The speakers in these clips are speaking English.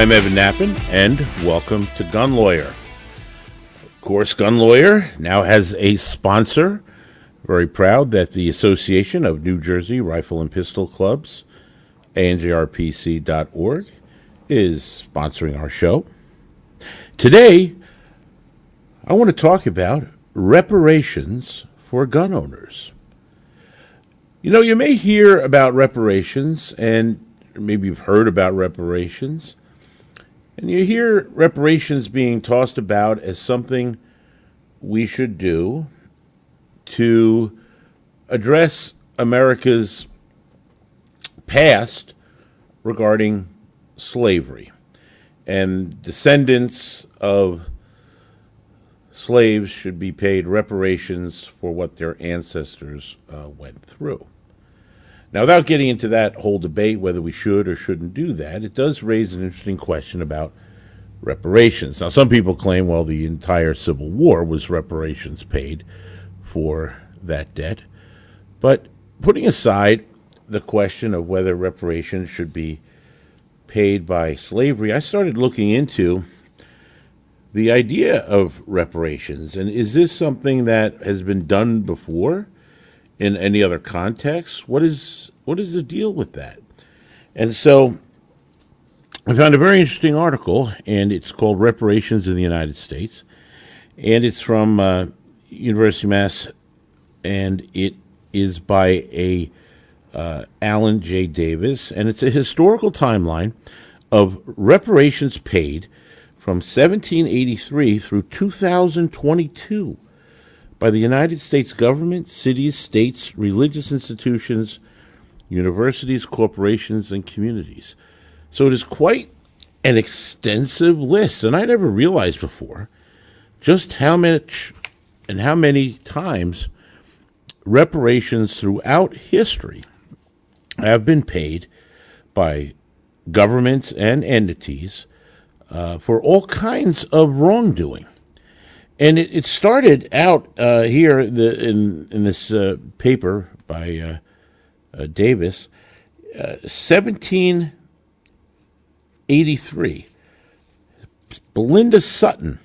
I'm Evan Nappen, and welcome to Gun Lawyer. Of course, Gun Lawyer now has a sponsor. Very proud that the Association of New Jersey Rifle and Pistol Clubs, ANJRPC.org, is sponsoring our show. Today, I want to talk about reparations for gun owners. You know, you may hear about reparations, and maybe you've heard about reparations, and you hear reparations being tossed about as something we should do to address America's past regarding slavery and descendants of slaves should be paid reparations for what their ancestors uh, went through. Now, without getting into that whole debate whether we should or shouldn't do that, it does raise an interesting question about reparations. Now, some people claim, well, the entire Civil War was reparations paid for that debt. But putting aside the question of whether reparations should be paid by slavery, I started looking into the idea of reparations. And is this something that has been done before in any other context? What is what is the deal with that? And so I found a very interesting article, and it's called "Reparations in the United States," and it's from uh, University of Mass, and it is by a uh, Alan J. Davis, and it's a historical timeline of reparations paid from 1783 through 2022 by the United States government, cities, states, religious institutions, universities, corporations, and communities. So it is quite an extensive list, and I never realized before just how much and how many times reparations throughout history have been paid by governments and entities uh, for all kinds of wrongdoing. And it, it started out uh, here the, in in this uh, paper by uh, uh, Davis, 1783. Belinda Sutton,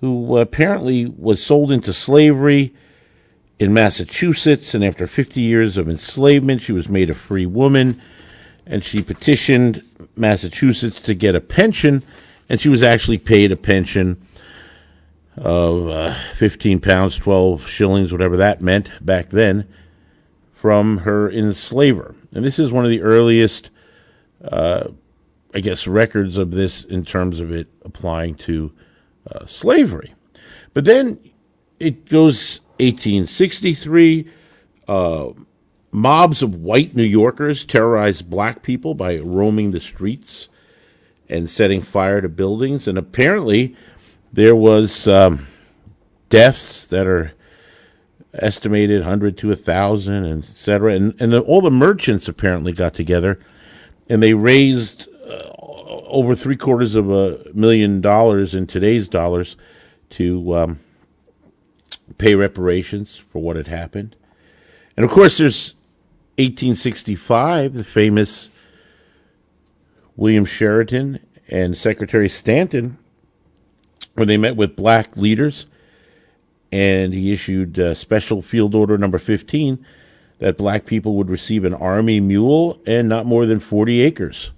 who apparently was sold into slavery in Massachusetts, and after 50 years of enslavement, she was made a free woman, and she petitioned Massachusetts to get a pension, and she was actually paid a pension of uh, 15 pounds, 12 shillings, whatever that meant back then, from her enslaver. And this is one of the earliest, uh, I guess, records of this in terms of it applying to uh, slavery. But then it goes 1863. Uh, mobs of white New Yorkers terrorized black people by roaming the streets and setting fire to buildings. And apparently, there was um, deaths that are estimated 100 to 1,000, and et cetera. And, and the, all the merchants apparently got together and they raised uh, over three quarters of a million dollars in today's dollars to um, pay reparations for what had happened. And of course, there's 1865, the famous William Sheridan and Secretary Stanton, when they met with black leaders, and he issued uh, Special Field Order Number 15 that black people would receive an army mule and not more than 40 acres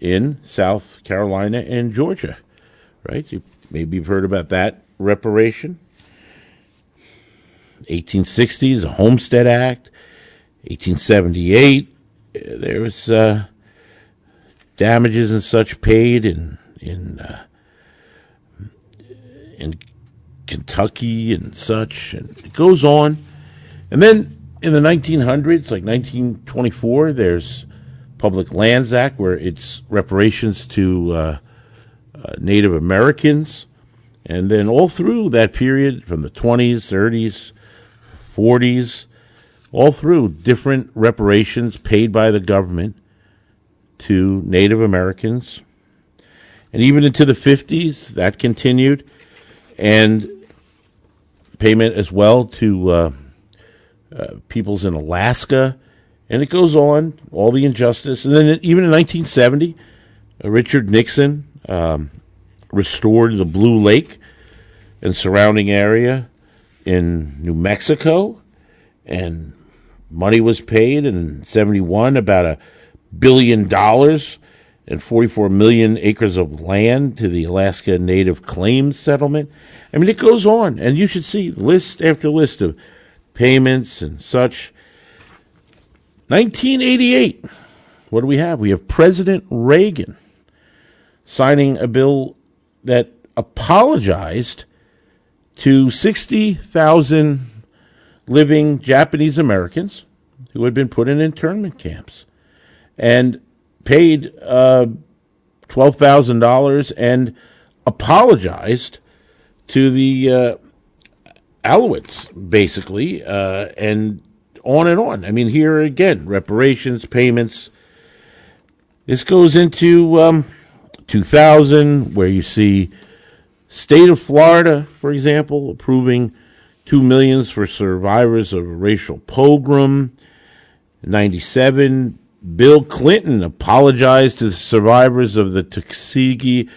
in South Carolina and Georgia. Right? You, maybe you've heard about that reparation. 1860s, the Homestead Act. 1878, there was uh, damages and such paid in in uh, in Kentucky and such, and it goes on. And then in the 1900s, like 1924, there's Public Lands Act where it's reparations to uh, uh, Native Americans, and then all through that period, from the 20s, 30s, 40s, all through different reparations paid by the government to Native Americans. And even into the 50s, that continued. And payment as well to uh, uh, peoples in Alaska. And it goes on, all the injustice. And then even in 1970, Uh, Richard Nixon um, restored the Blue Lake and surrounding area in New Mexico, and money was paid in 71 about a billion dollars and 44 million acres of land to the Alaska Native Claims Settlement. I mean, it goes on, and you should see list after list of payments and such. 1988, what do we have? We have President Reagan signing a bill that apologized to 60,000 living Japanese Americans who had been put in internment camps and paid uh, $12,000 and apologized to the uh, Aleuts, basically, uh, and on and on. I mean, here again, reparations, payments. This goes into um, 2000, where you see state of Florida, for example, approving two millions for survivors of a racial pogrom. 97, Bill Clinton apologized to the survivors of the Tuskegee,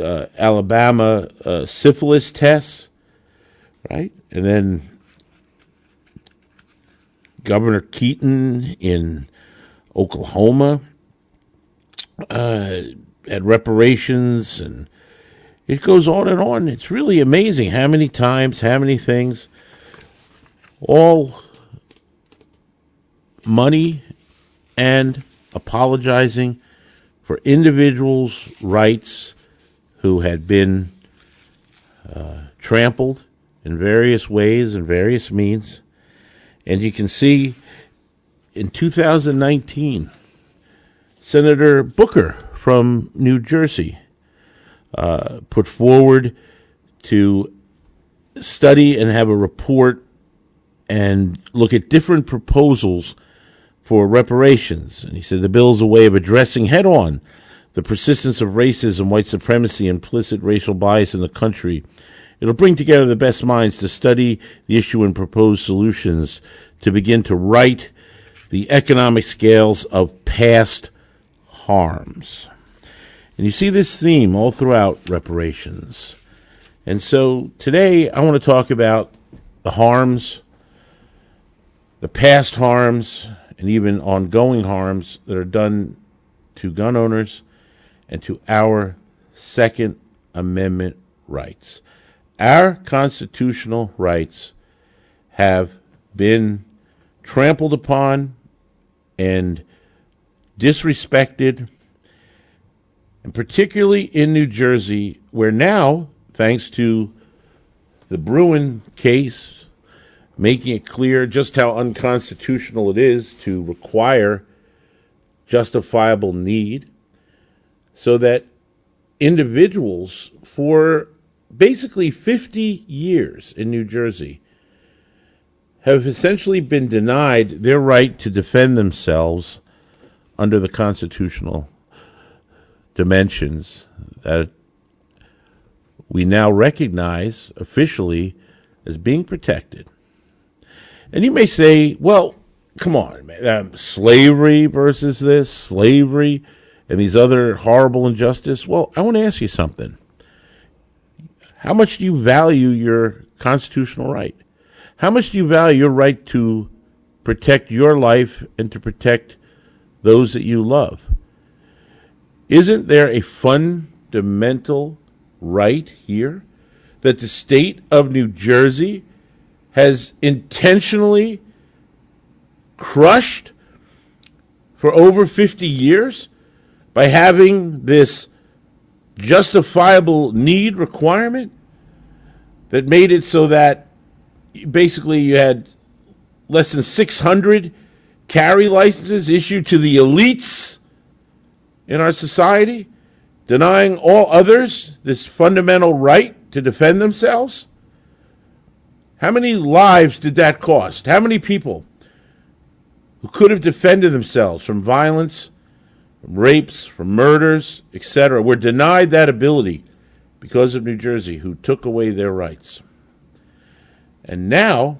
uh, Alabama uh, syphilis tests, right? And then Governor Keating in Oklahoma uh, at reparations, and it goes on and on. It's really amazing how many times, how many things, all money and apologizing for individuals' rights who had been uh, trampled in various ways and various means. And you can see in 2019, Senator Booker from New Jersey uh, put forward to study and have a report and look at different proposals for reparations. And he said the bill is a way of addressing head on the persistence of racism, white supremacy, implicit racial bias in the country. It'll bring together the best minds to study the issue and propose solutions to begin to right the economic scales of past harms. And you see this theme all throughout reparations. And so today I want to talk about the harms, the past harms, and even ongoing harms that are done to gun owners and to our Second Amendment rights. Our constitutional rights have been trampled upon and disrespected, and particularly in New Jersey, where now, thanks to the Bruen case making it clear just how unconstitutional it is to require justifiable need so that individuals for basically 50 years in New Jersey have essentially been denied their right to defend themselves under the constitutional dimensions that we now recognize officially as being protected. And you may say, well, come on, man. Um, slavery versus this, slavery and these other horrible injustice. Well, I want to ask you something. How much do you value your constitutional right? How much do you value your right to protect your life and to protect those that you love? Isn't there a fundamental right here that the state of New Jersey has intentionally crushed for over 50 years by having this justifiable need requirement that made it so that basically you had less than 600 carry licenses issued to the elites in our society, denying all others this fundamental right to defend themselves? How many lives did that cost? How many people who could have defended themselves from violence, from rapes, from murders, etc., were denied that ability because of New Jersey, who took away their rights? And now,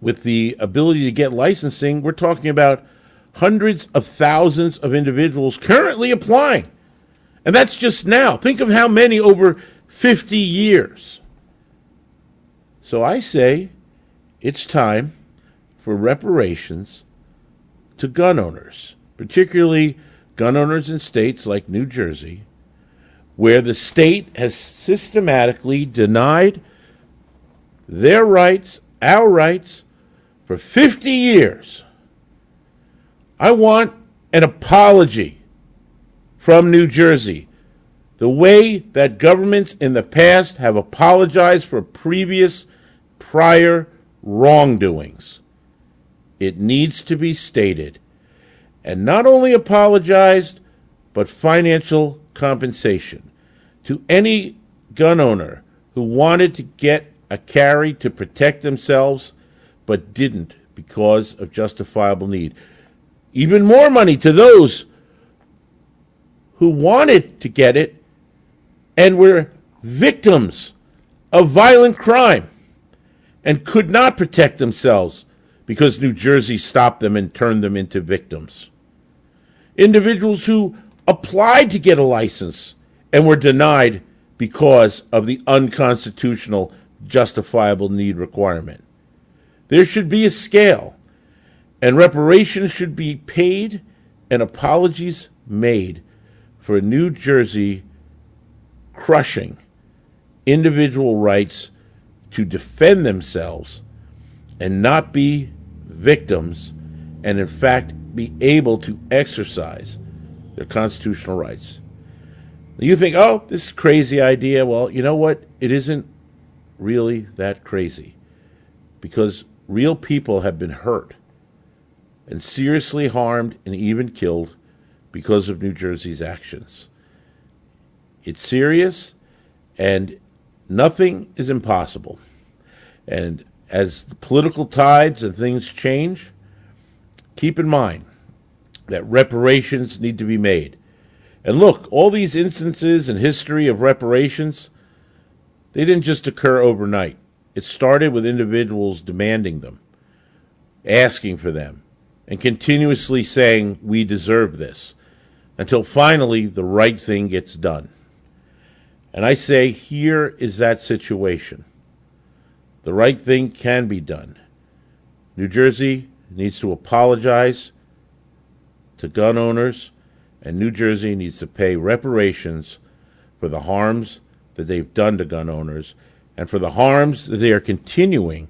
with the ability to get licensing, we're talking about hundreds of thousands of individuals currently applying. And that's just now. Think of how many over 50 years. So I say it's time for reparations to gun owners, particularly gun owners in states like New Jersey, where the state has systematically denied their rights, our rights, for 50 years. I want an apology from New Jersey. The way that governments in the past have apologized for previous, prior wrongdoings. It needs to be stated. And not only apologized, but financial compensation to any gun owner who wanted to get a carry to protect themselves but didn't because of justifiable need. Even more money to those who wanted to get it and were victims of violent crime and could not protect themselves because New Jersey stopped them and turned them into victims. Individuals who applied to get a license and were denied because of the unconstitutional justifiable need requirement. There should be a scale, and reparations should be paid and apologies made for New Jersey crushing individual rights to defend themselves and not be victims, and in fact be able to exercise their constitutional rights. You think, oh, this is crazy idea. Well, you know what? It isn't really that crazy because real people have been hurt and seriously harmed and even killed because of New Jersey's actions. It's serious and nothing is impossible. And as the political tides and things change, keep in mind that reparations need to be made. And look, all these instances in history of reparations, they didn't just occur overnight. It started with individuals demanding them, asking for them, and continuously saying, We deserve this, until finally the right thing gets done. And I say, here is that situation. The right thing can be done. New Jersey needs to apologize to gun owners and New Jersey needs to pay reparations for the harms that they've done to gun owners and for the harms that they are continuing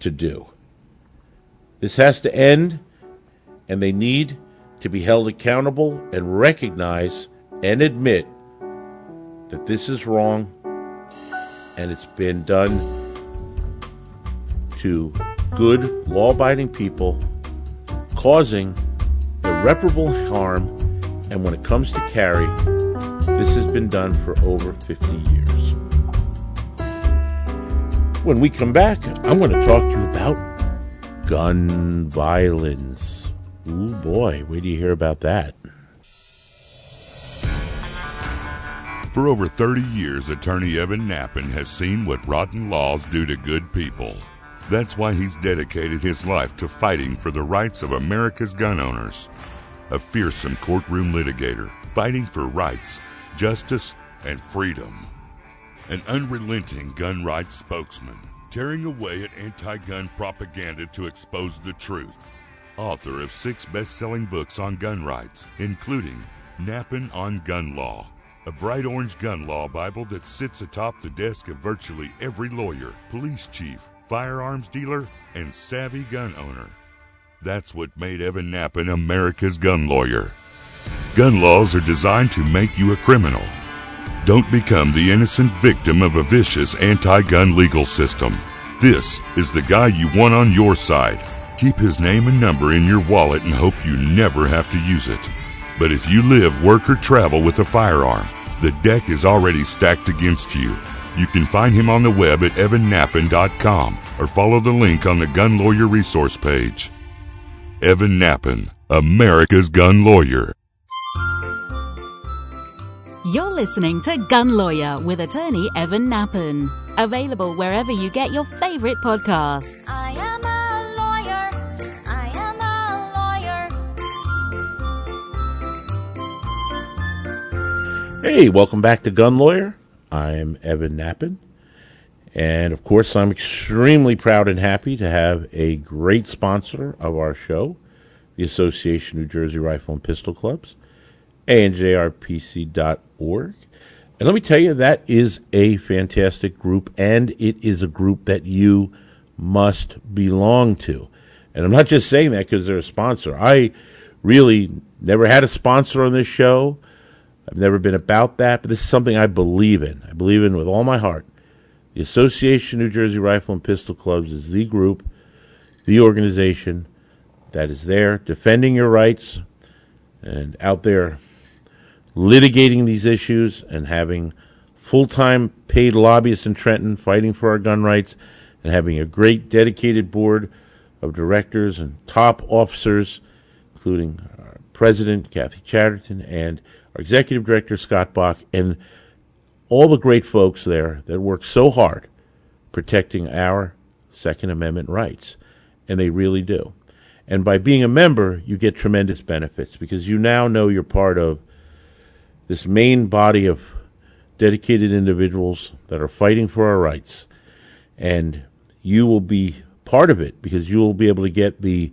to do. This has to end, and they need to be held accountable and recognize and admit that this is wrong and it's been done to good, law abiding people, causing irreparable harm and when it comes to carry, this has been done for over 50 years. When we come back, I'm going to talk to you about gun violence. Ooh boy, where do you hear about that? For over 30 years, attorney Evan Nappen has seen what rotten laws do to good people. That's why he's dedicated his life to fighting for the rights of America's gun owners a fearsome courtroom litigator fighting for rights, justice, and freedom. An unrelenting gun rights spokesman tearing away at anti gun propaganda to expose the truth. Author of six best selling books on gun rights, including Nappen on Gun Law, a bright orange gun law Bible that sits atop the desk of virtually every lawyer, police chief, firearms dealer, and savvy gun owner. That's what made Evan Nappen America's gun lawyer. Gun laws are designed to make you a criminal. Don't become the innocent victim of a vicious anti gun legal system. This is the guy you want on your side. Keep his name and number in your wallet and hope you never have to use it. But if you live, work, or travel with a firearm, the deck is already stacked against you. You can find him on the web at evannappen.com or follow the link on the Gun Lawyer resource page. Evan Nappen, America's gun lawyer. You're listening to Gun Lawyer with attorney Evan Nappen. Available wherever you get your favorite podcasts. Hey, welcome back to Gun Lawyer. I'm Evan Nappen. And of course, I'm extremely proud and happy to have a great sponsor of our show, the Association New Jersey Rifle and Pistol Clubs, anjrpc.org. And let me tell you, that is a fantastic group, and it is a group that you must belong to. And I'm not just saying that because they're a sponsor. I really never had a sponsor on this show. I've never been about that, but this is something I believe in. I believe in with all my heart. The Association New Jersey Rifle and Pistol Clubs is the group, the organization that is there defending your rights and out there litigating these issues and having full time paid lobbyists in Trenton fighting for our gun rights and having a great dedicated board of directors and top officers, including our president, Kathy Chatterton, and our executive director, Scott Bach, and all the great folks there that work so hard protecting our Second Amendment rights. And they really do. And by being a member, you get tremendous benefits because you now know you're part of this main body of dedicated individuals that are fighting for our rights. And you will be part of it because you will be able to get the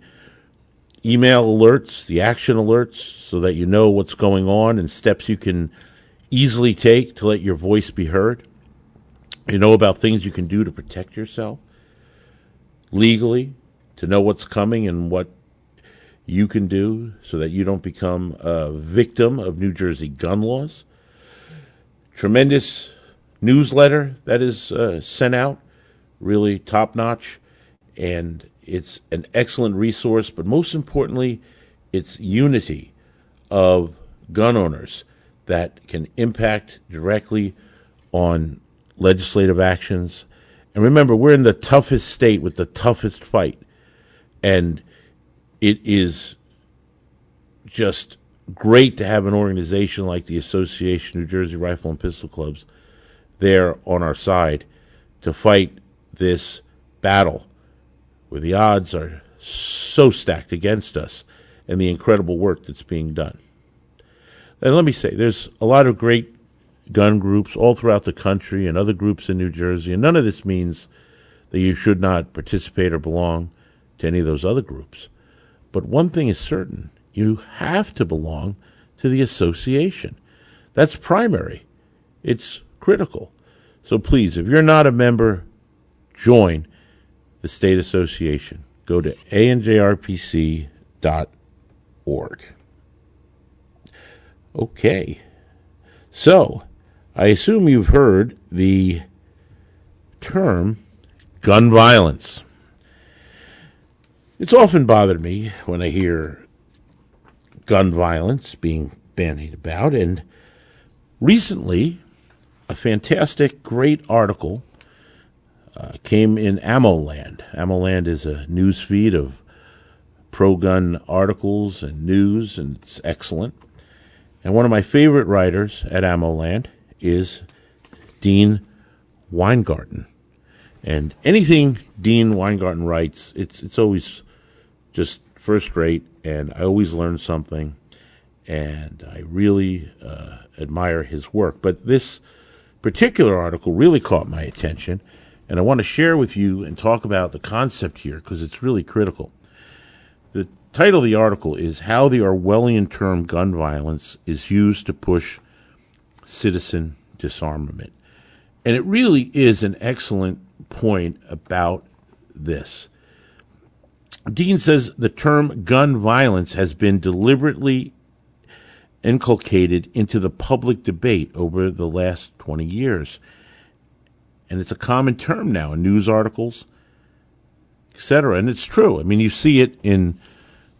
email alerts, the action alerts, so that you know what's going on and steps you can easily take to let your voice be heard. You know about things you can do to protect yourself legally, to know what's coming and what you can do so that you don't become a victim of New Jersey gun laws. Tremendous newsletter that is uh, sent out, really top notch, and it's an excellent resource, but most importantly, it's unity of gun owners that can impact directly on legislative actions. And remember, we're in the toughest state with the toughest fight. And it is just great to have an organization like the Association of New Jersey Rifle and Pistol Clubs there on our side to fight this battle where the odds are so stacked against us and the incredible work that's being done. And let me say, there's a lot of great gun groups all throughout the country and other groups in New Jersey, and none of this means that you should not participate or belong to any of those other groups. But one thing is certain you have to belong to the association. That's primary, it's critical. So please, if you're not a member, join the state association. Go to anjrpc.org. Okay. So, I assume you've heard the term gun violence. It's often bothered me when I hear gun violence being bandied about, and recently, a fantastic, great article uh, came in AmmoLand. AmmoLand is a news feed of pro gun articles and news, and it's excellent. And one of my favorite writers at AmmoLand is Dean Weingarten. And anything Dean Weingarten writes, it's it's always just first rate, and I always learn something, and I really uh, admire his work. But this particular article really caught my attention, and I want to share with you and talk about the concept here because it's really critical. The title of the article is How the Orwellian Term Gun Violence is Used to Push Citizen Disarmament. And it really is an excellent point about this. Dean says the term gun violence has been deliberately inculcated into the public debate over the last 20 years and it's a common term now in news articles, etc. And it's true. I mean, you see it in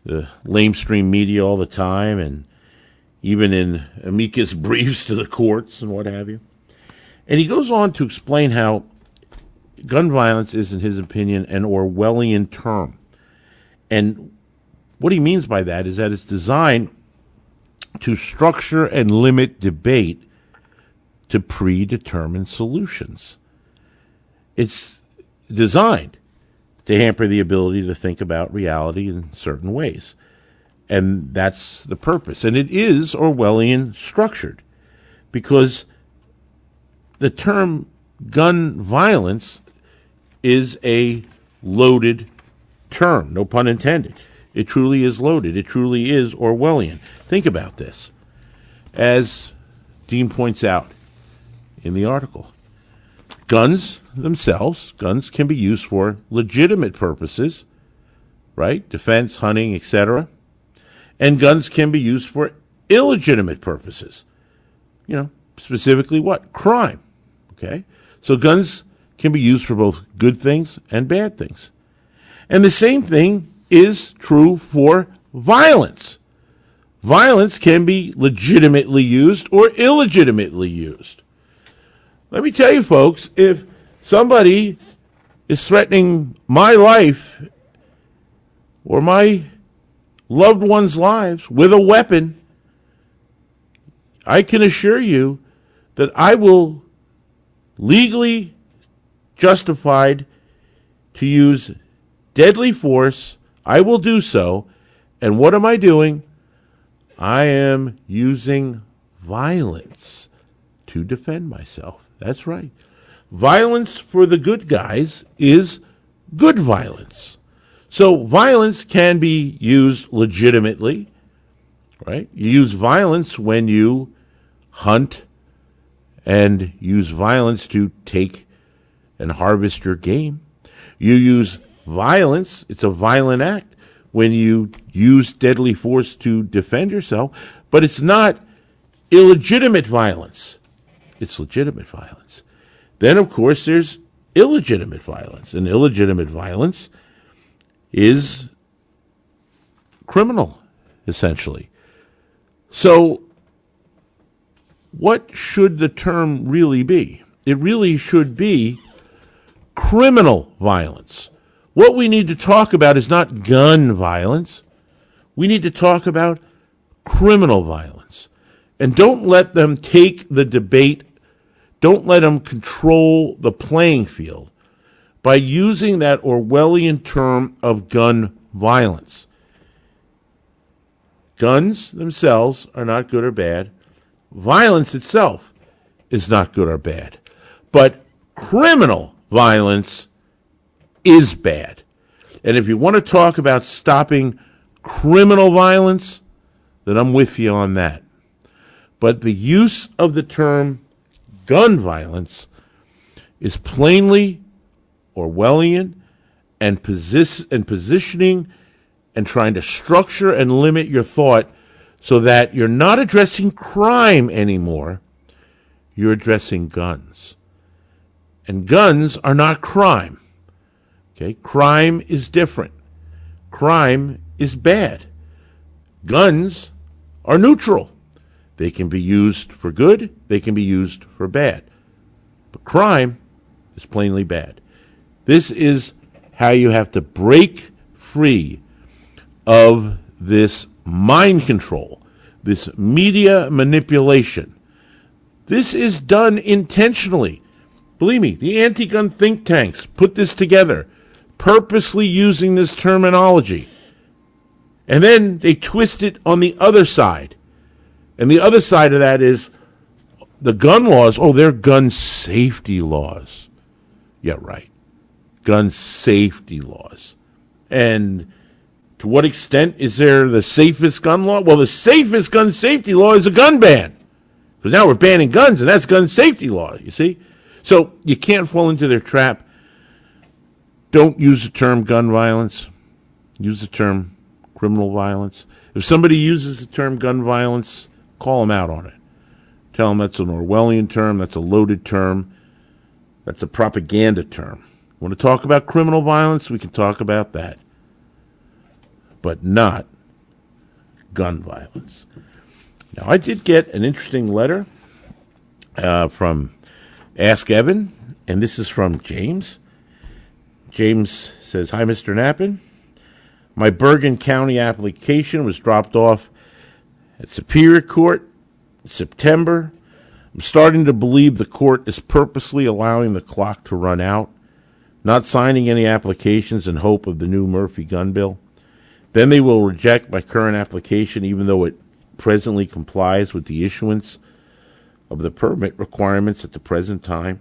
the lamestream media all the time, and even in amicus briefs to the courts and what have you. And he goes on to explain how gun violence is, in his opinion, an Orwellian term. And what he means by that is that it's designed to structure and limit debate to predetermined solutions. It's designed to hamper the ability to think about reality in certain ways. And that's the purpose. And it is Orwellian structured because the term gun violence is a loaded term, no pun intended. It truly is loaded. It truly is Orwellian. Think about this. As Dean points out in the article, guns themselves, guns can be used for legitimate purposes, right? Defense, hunting, etc. And guns can be used for illegitimate purposes. You know, specifically what? Crime. Okay? So guns can be used for both good things and bad things. And the same thing is true for violence. Violence can be legitimately used or illegitimately used. Let me tell you, folks, if somebody is threatening my life or my loved ones' lives with a weapon, I can assure you that I will legally justified to use deadly force, I will do so. And what am I doing? I am using violence to defend myself. That's right. Violence for the good guys is good violence. So violence can be used legitimately, right? You use violence when you hunt and use violence to take and harvest your game. You use violence, it's a violent act when you use deadly force to defend yourself, but it's not illegitimate violence. It's legitimate violence. Then, of course, there's illegitimate violence. And illegitimate violence is criminal, essentially. So, what should the term really be? It really should be criminal violence. What we need to talk about is not gun violence. We need to talk about criminal violence. And don't let them take the debate, don't let them control the playing field by using that Orwellian term of gun violence. Guns themselves are not good or bad. Violence itself is not good or bad. But criminal violence is bad. And if you want to talk about stopping criminal violence, then I'm with you on that. But the use of the term gun violence is plainly Orwellian and, posi- and positioning and trying to structure and limit your thought so that you're not addressing crime anymore, you're addressing guns. And guns are not crime. Okay? Crime is different. Crime is bad. Guns are neutral. They can be used for good, they can be used for bad. But crime is plainly bad. This is how you have to break free of this mind control, this media manipulation. This is done intentionally. Believe me, the anti gun think tanks put this together, purposely using this terminology. And then they twist it on the other side. And the other side of that is the gun laws. Oh, they're gun safety laws. Yeah, right. Gun safety laws. And to what extent is there the safest gun law? Well, the safest gun safety law is a gun ban. Because now we're banning guns, and that's gun safety law, you see? So you can't fall into their trap. Don't use the term gun violence. Use the term criminal violence. If somebody uses the term gun violence, call them out on it. Tell them that's an Orwellian term, that's a loaded term, that's a propaganda term. Want to talk about criminal violence? We can talk about that. But not gun violence. Now, I did get an interesting letter uh, from Ask Evan, and this is from James. James says, Hi, Mr. Nappen. My Bergen County application was dropped off at Superior Court in September. I'm starting to believe the court is purposely allowing the clock to run out, not signing any applications in hope of the new Murphy gun bill. Then they will reject my current application, even though it presently complies with the issuance of the permit requirements at the present time?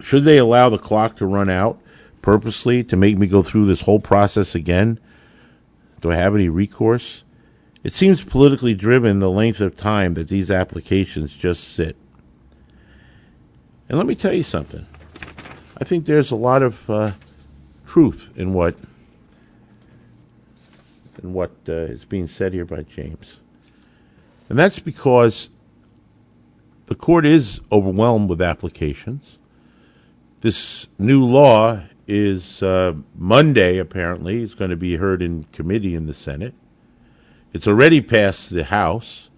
Should they allow the clock to run out purposely to make me go through this whole process again? Do I have any recourse? It seems politically driven the length of time that these applications just sit. And let me tell you something. I think there's a lot of uh, truth in what in what uh, is being said here by James, and that's because the court is overwhelmed with applications. This new law is uh, Monday. Apparently, it's going to be heard in committee in the Senate. It's already passed the House.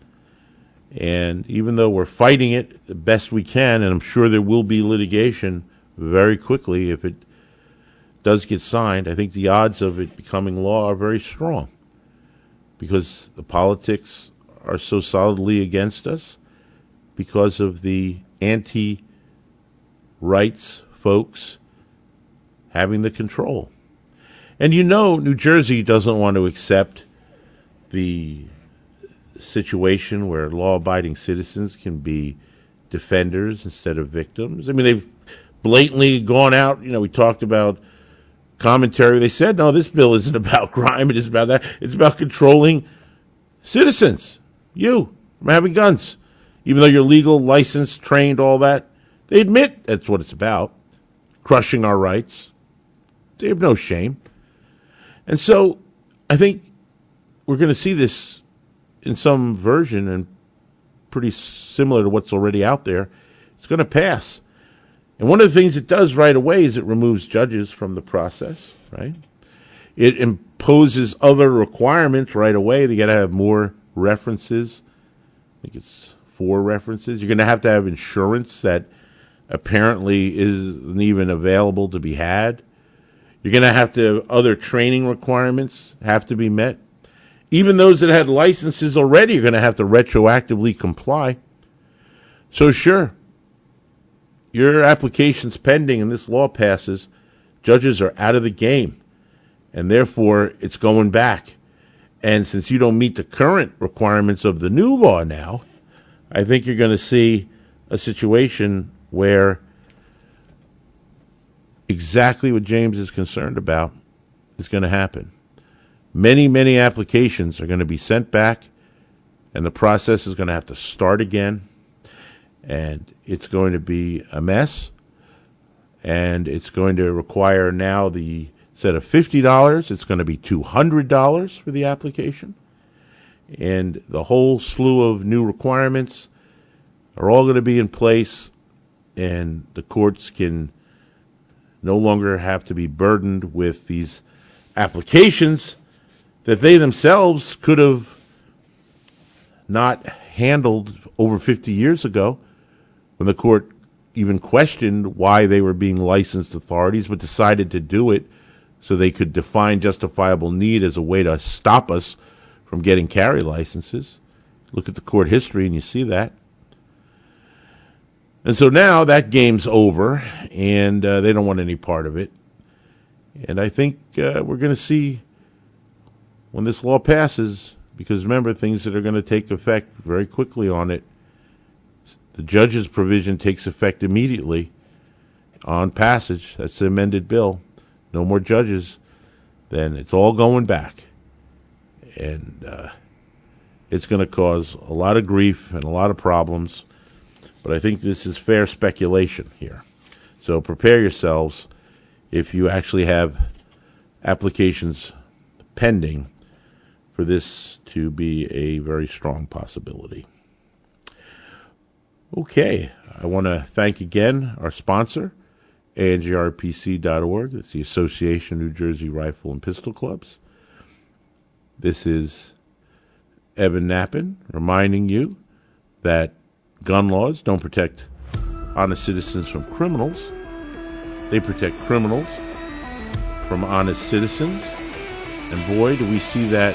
And even though we're fighting it the best we can, and I'm sure there will be litigation very quickly if it does get signed, I think the odds of it becoming law are very strong because the politics are so solidly against us because of the anti rights folks having the control. And you know, New Jersey doesn't want to accept the situation where law abiding citizens can be defenders instead of victims. I mean, they've blatantly gone out. You know, we talked about commentary. They said, no, this bill isn't about crime. It is about that. It's about controlling citizens, you, from having guns. Even though you're legal, licensed, trained, all that, they admit that's what it's about crushing our rights. They have no shame. And so I think we're going to see this in some version and pretty similar to what's already out there. It's going to pass. And one of the things it does right away is it removes judges from the process, right? It imposes other requirements right away. They got to have more references. I think it's four references. You're going to have to have insurance that apparently isn't even available to be had. You're going to have to other training requirements have to be met. Even those that had licenses already are going to have to retroactively comply. So, sure, your application's pending and this law passes, judges are out of the game, and therefore it's going back. And since you don't meet the current requirements of the new law now, I think you're going to see a situation where exactly what James is concerned about is going to happen. Many, many applications are going to be sent back, and the process is going to have to start again. And it's going to be a mess. And it's going to require now the instead of $50, it's going to be $200 for the application. And the whole slew of new requirements are all going to be in place, and the courts can no longer have to be burdened with these applications that they themselves could have not handled over 50 years ago when the court even questioned why they were being licensed authorities, but decided to do it so they could define justifiable need as a way to stop us from getting carry licenses. Look at the court history and you see that. And so now that game's over, and uh, they don't want any part of it. And I think uh, we're going to see when this law passes, because remember, things that are going to take effect very quickly on it. The judge's provision takes effect immediately on passage. That's the amended bill. No more judges. Then it's all going back. And uh, it's going to cause a lot of grief and a lot of problems. But I think this is fair speculation here. So prepare yourselves if you actually have applications pending for this to be a very strong possibility. Okay, I want to thank again our sponsor, ANJRPC.org. It's the Association of New Jersey Rifle and Pistol Clubs. This is Evan Nappen reminding you that gun laws don't protect honest citizens from criminals, they protect criminals from honest citizens. And boy, do we see that